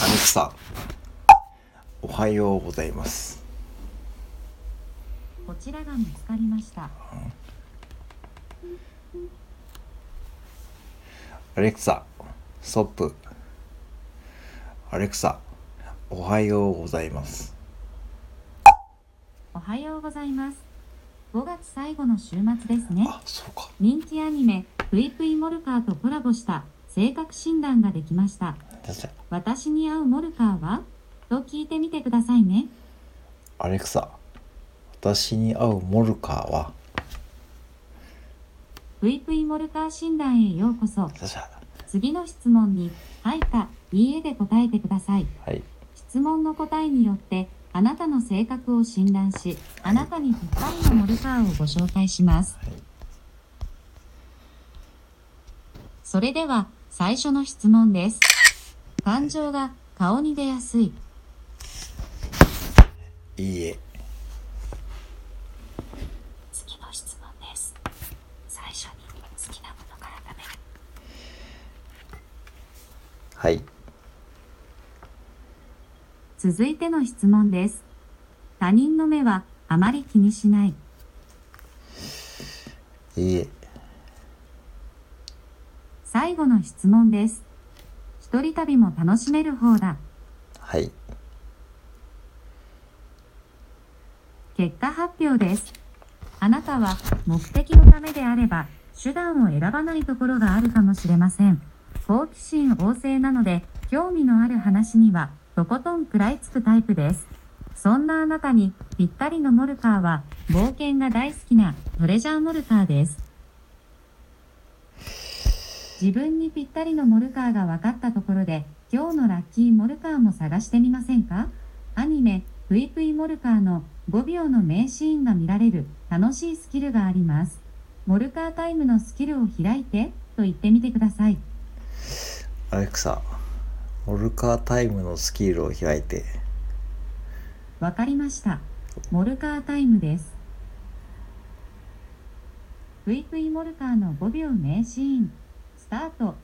アレクサおはようございますこちらが見つかりました。アレクサストップアレクサおはようございますおはようございます。5月最後の週末ですね。あそうか人気アニメ、プイプイモルカーとコラボした性格診断ができました。確かに私に合うモルカーは？と聞いてみてくださいね。アレクサ私に合うモルカーは？プイプイモルカー診断へようこそ。次の質問に、はいか、いいえで答えてください。はい質問の答えによって、あなたの性格を診断し、あなたにぴったりのモルカーをご紹介します。はいそれでは、最初の質問です。感情が顔に出やすい。いいえ次の質問です。最初に好きなものから食べる。はい続いての質問です。他人の目はあまり気にしない。いいえ最後の質問です。一人旅も楽しめる方だ。はい結果発表です。あなたは目的のためであれば手段を選ばないところがあるかもしれません。好奇心旺盛なので興味のある話にはとことん食らいつくタイプです。そんなあなたにぴったりのモルカーは冒険が大好きなトレジャーモルカーです。自分にぴったりのモルカーが分かったところで今日のラッキーモルカーも探してみませんか？アニメ、ぷいぷいモルカーの5秒の名シーンが見られる楽しいスキルがあります。モルカータイムのスキルを開いてと言ってみてください。アレクサモルカータイムのスキルを開いてわかりました。モルカータイムです。ぷいぷいモルカーの5秒名シーン、スタート。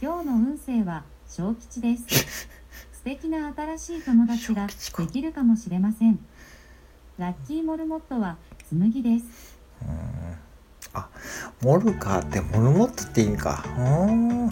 今日の運勢は小吉です。素敵な新しい友達ができるかもしれません。ラッキーモルモットは紬です。あモルカーってモルモットって意味か。うん。